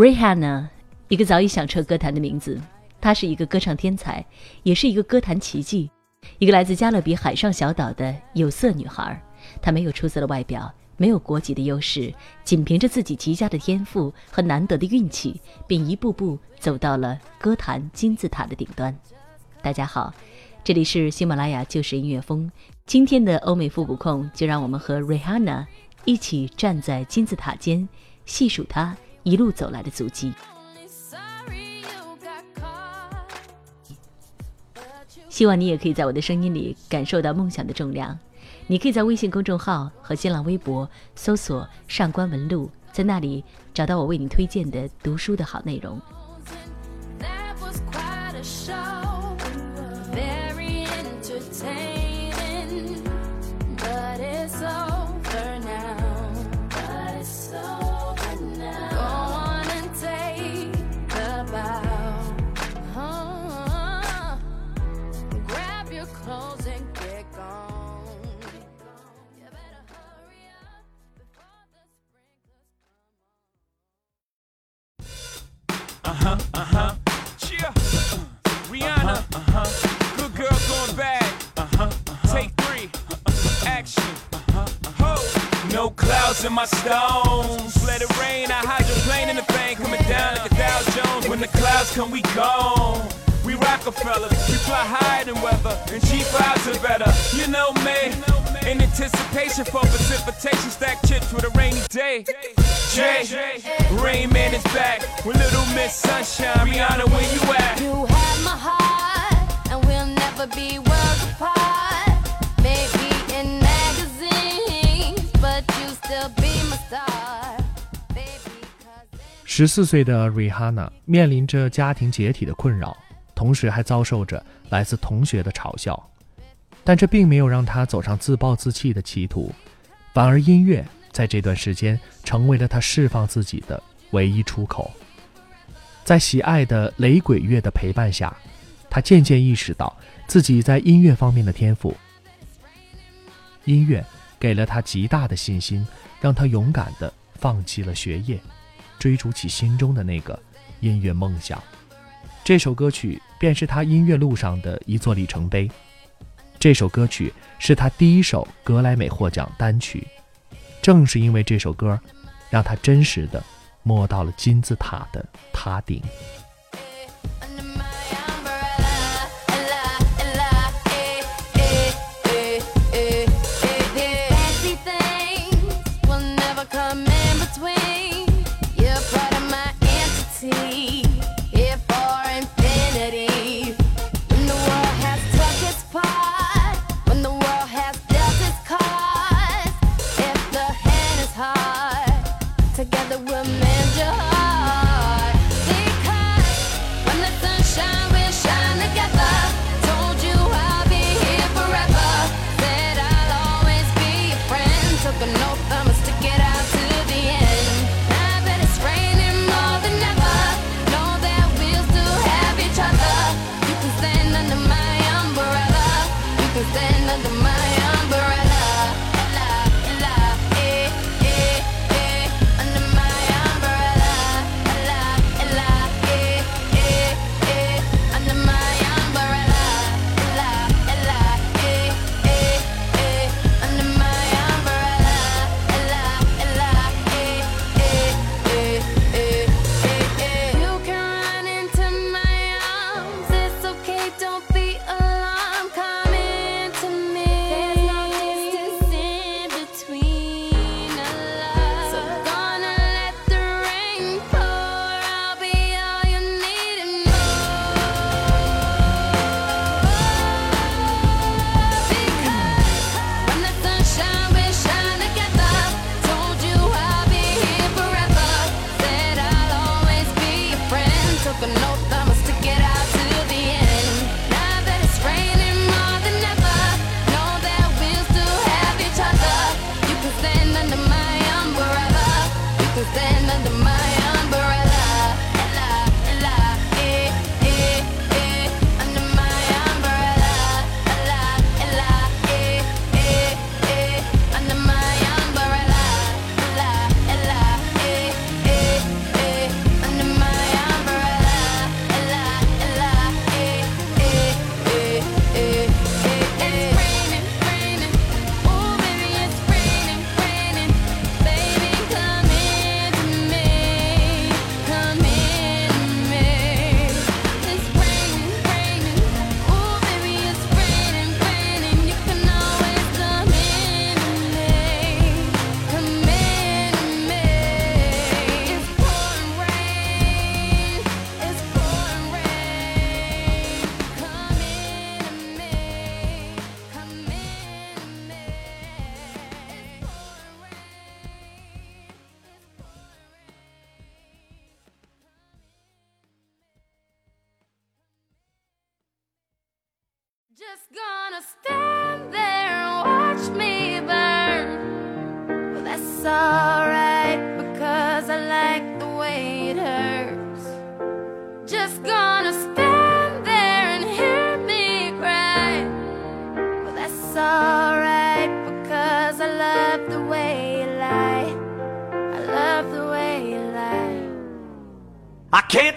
Rihanna，一个早已响彻歌坛的名字。她是一个歌唱天才，也是一个歌坛奇迹，一个来自加勒比海上小岛的有色女孩。她没有出色的外表，没有国籍的优势，仅凭着自己极佳的天赋和难得的运气，便一步步走到了歌坛金字塔的顶端。大家好，这里是喜马拉雅旧时音乐风。今天的欧美复古控，就让我们和 Rihanna 一起站在金字塔尖，细数她。一路走来的足迹。希望你也可以在我的声音里感受到梦想的重量。你可以在微信公众号和新浪微博搜索“上官文露”，在那里找到我为你推荐的读书的好内容。Uh-huh. Uh-huh, uh-huh. in my stones. Let it rain, I hydroplane in the thing coming down like a Dow Jones. When the clouds come, we gone. We Rockefellers, we fly higher than weather, and cheap vibes are better. You know me, in anticipation for precipitation, stack chips with a rainy day. Jay, Rain Man is back with Little Miss Sunshine. Rihanna, where you at? You have my heart, and we'll 十四岁的 Rihanna 面临着家庭解体的困扰，同时还遭受着来自同学的嘲笑，但这并没有让她走上自暴自弃的歧途，反而音乐在这段时间成为了她释放自己的唯一出口。在喜爱的雷鬼乐的陪伴下，她渐渐意识到自己在音乐方面的天赋。音乐给了他极大的信心。让他勇敢地放弃了学业，追逐起心中的那个音乐梦想。这首歌曲便是他音乐路上的一座里程碑。这首歌曲是他第一首格莱美获奖单曲。正是因为这首歌，让他真实的摸到了金字塔的塔顶。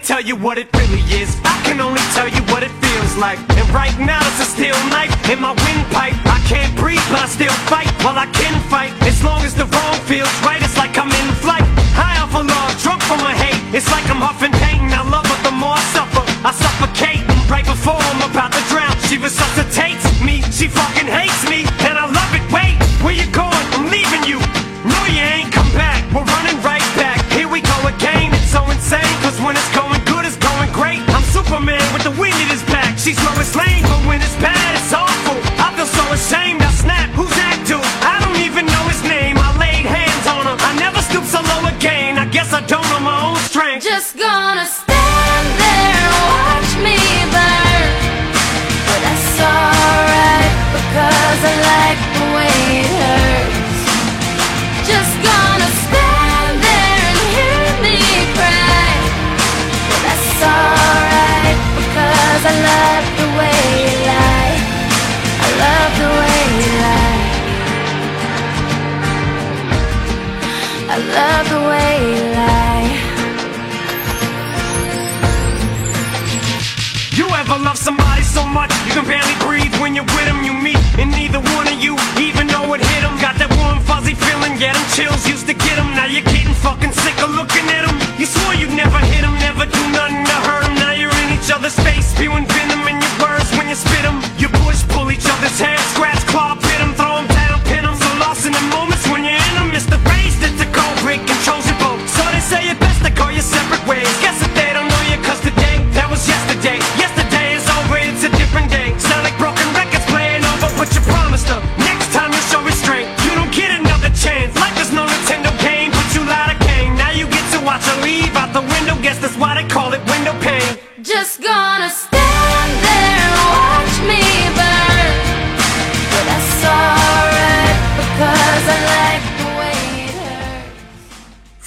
tell you what it really is. I can only tell you what it feels like. And right now it's a steel knife in my windpipe. I can't breathe, but I still fight.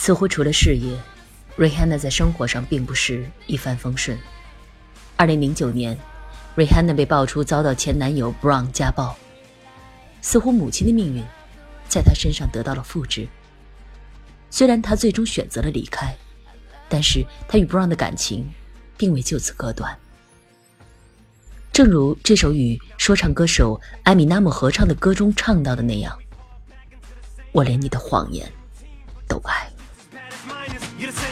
似乎除了事业，Rihanna 在生活上并不是一帆风顺。二零零九年，Rihanna 被爆出遭到前男友 Brown 家暴，似乎母亲的命运在她身上得到了复制。虽然她最终选择了离开，但是她与 Brown 的感情并未就此割断。正如这首与说唱歌手艾米纳姆合唱的歌中唱到的那样，我连你的谎言都爱。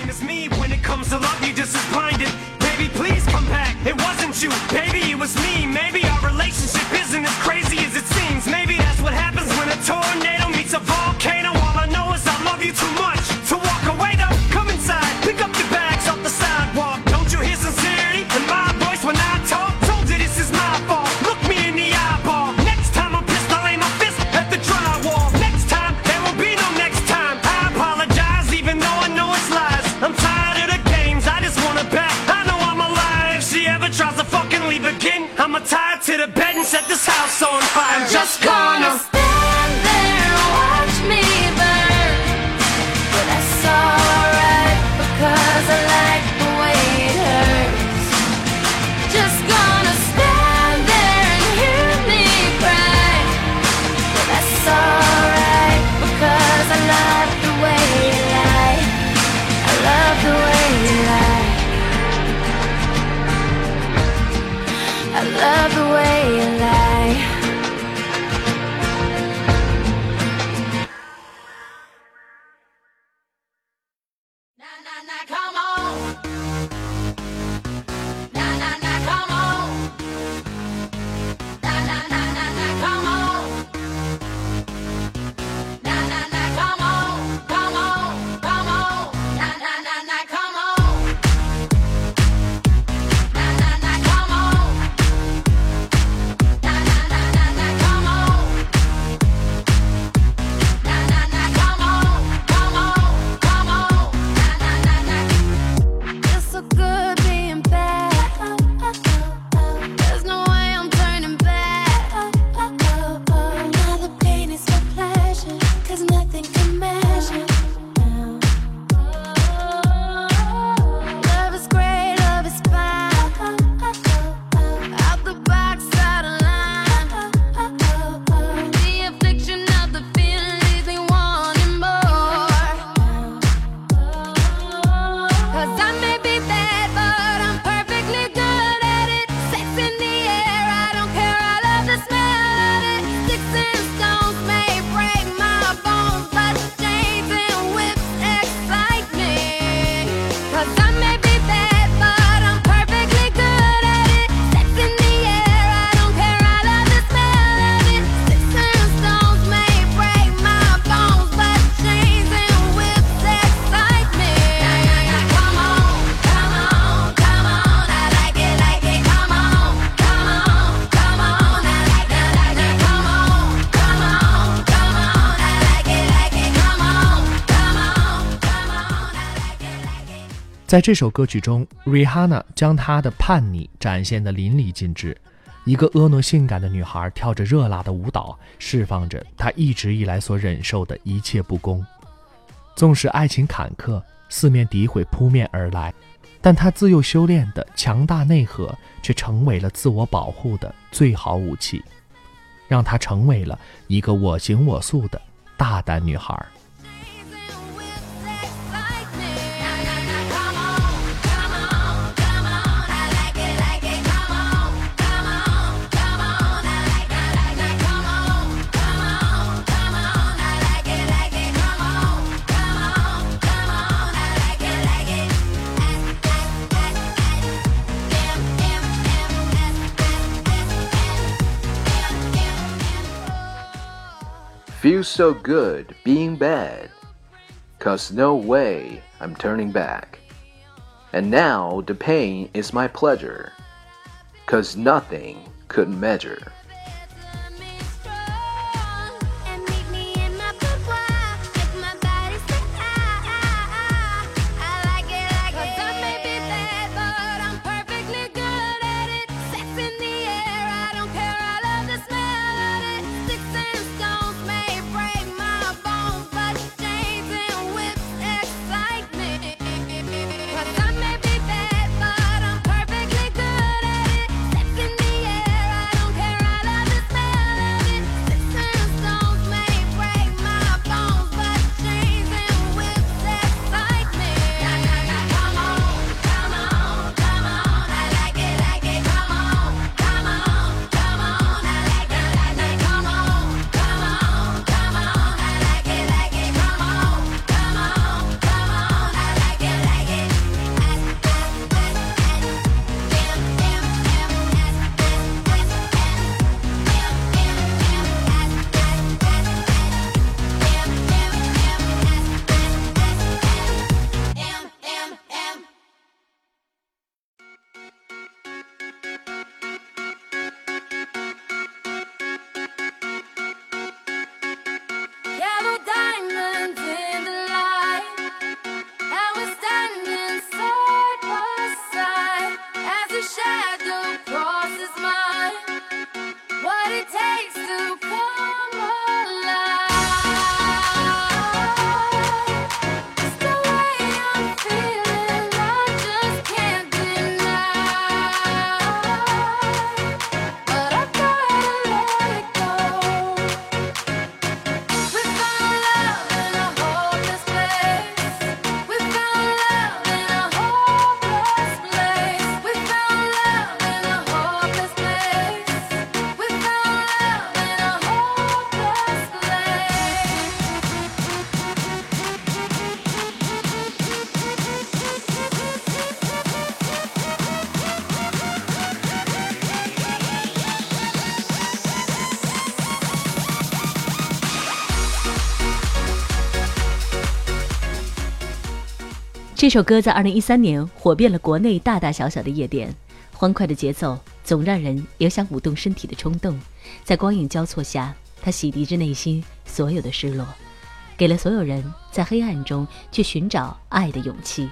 blind as me when it comes to love. You just as blinded. Baby, please come back. It wasn't you. Baby, it was me. Maybe our relationship isn't as crazy as it seems. Maybe that's what happens when a tornado meets a volcano. All I know is I love you too much. to the bed and set this house on fire. I'm just gonna. 在这首歌曲中，Rihanna 将她的叛逆展现得淋漓尽致。一个婀娜性感的女孩跳着热辣的舞蹈，释放着她一直以来所忍受的一切不公。纵使爱情坎坷，四面诋毁扑面而来，但她自幼修炼的强大内核却成为了自我保护的最好武器，让她成为了一个我行我素的大胆女孩。Feels so good being bad, cause no way I'm turning back. And now the pain is my pleasure, cause nothing could measure. “这首歌在二零一三年火遍了国内大大小小的夜店，欢快的节奏总让人有想舞动身体的冲动。在光影交错下，它洗涤着内心所有的失落，给了所有人在黑暗中去寻找爱的勇气。”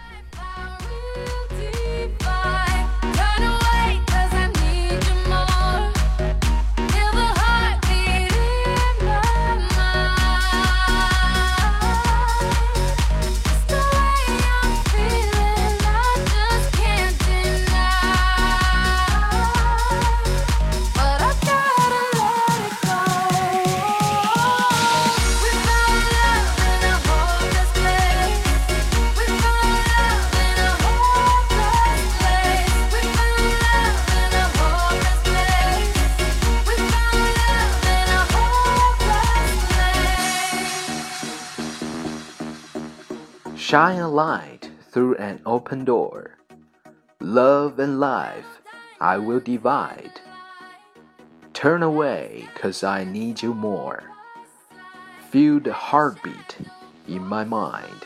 Shine a light through an open door. Love and life I will divide. Turn away, cause I need you more. Feel the heartbeat in my mind.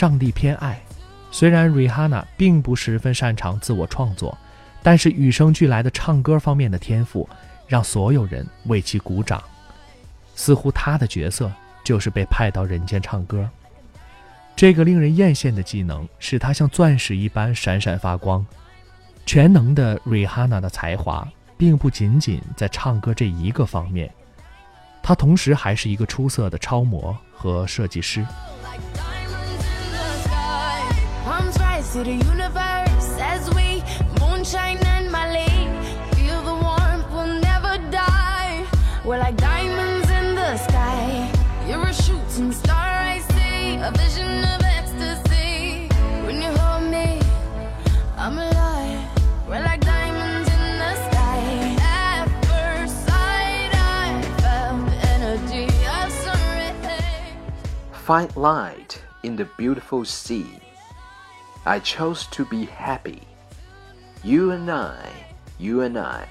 上帝偏爱。虽然 Rihanna 并不十分擅长自我创作，但是与生俱来的唱歌方面的天赋，让所有人为其鼓掌。似乎她的角色就是被派到人间唱歌。这个令人艳羡的技能，使她像钻石一般闪闪发光。全能的 Rihanna 的才华，并不仅仅在唱歌这一个方面，她同时还是一个出色的超模和设计师。To the universe as we moonshine and Mali. Feel the warmth, we'll never die. We're like diamonds in the sky. You're a shooting star, I see. A vision of ecstasy. When you hold me, I'm alive. We're like diamonds in the sky. At first sight, I felt the energy of sun rays. Find light in the beautiful sea. I chose to be happy. You and I, you and I,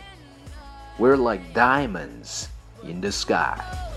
we're like diamonds in the sky.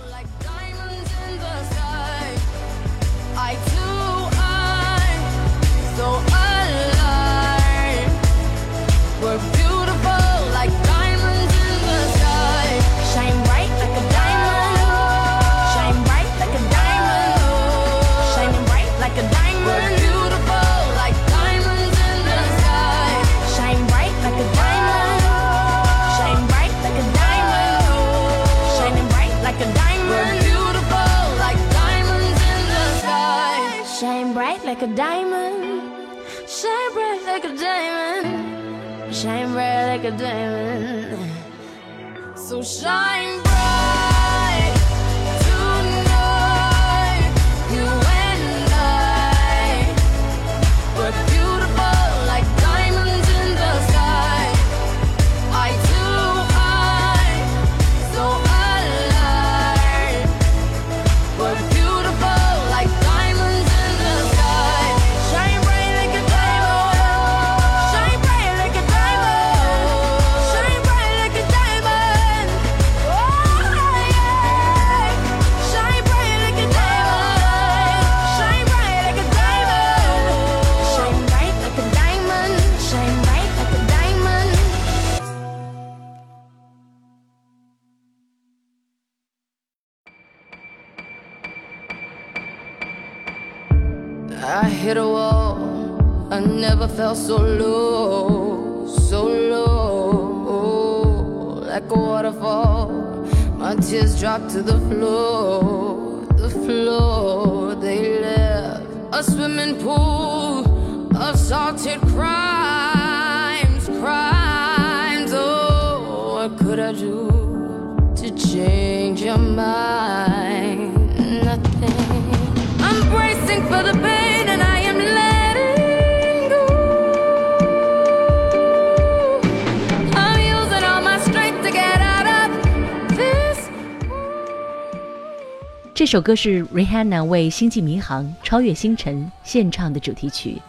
A swimming pool of salted crimes, crimes. Oh, what could I do to change your mind? Nothing. I'm bracing for the pain 这首歌是 Rihanna 为《星际迷航：超越星辰》献唱的主题曲。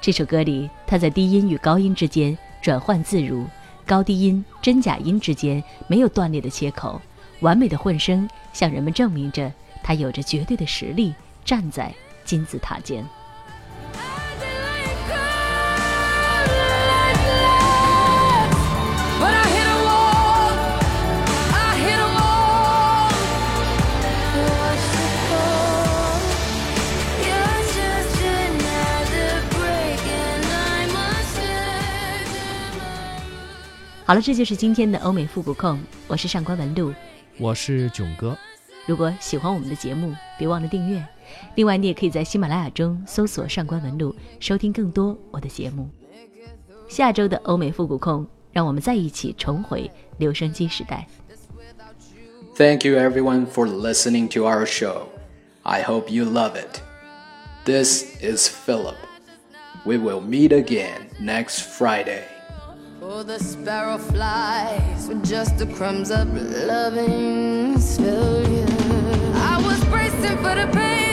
这首歌里，她在低音与高音之间转换自如，高低音、真假音之间没有断裂的切口，完美的混声向人们证明着她有着绝对的实力，站在金字塔尖。好了，这就是今天的欧美复古控，我是上官文露。我是囧哥。如果喜欢我们的节目，别忘了订阅。另外，你也可以在喜马拉雅中搜索“上官文露”，收听更多我的节目。下周的欧美复古控，让我们再一起重回留声机时代。 Thank you everyone for listening to our show. I hope you love it. This is Philip. We will meet again next Friday. Oh, the sparrow flies with just the crumbs of loving's failure. I was bracing for the pain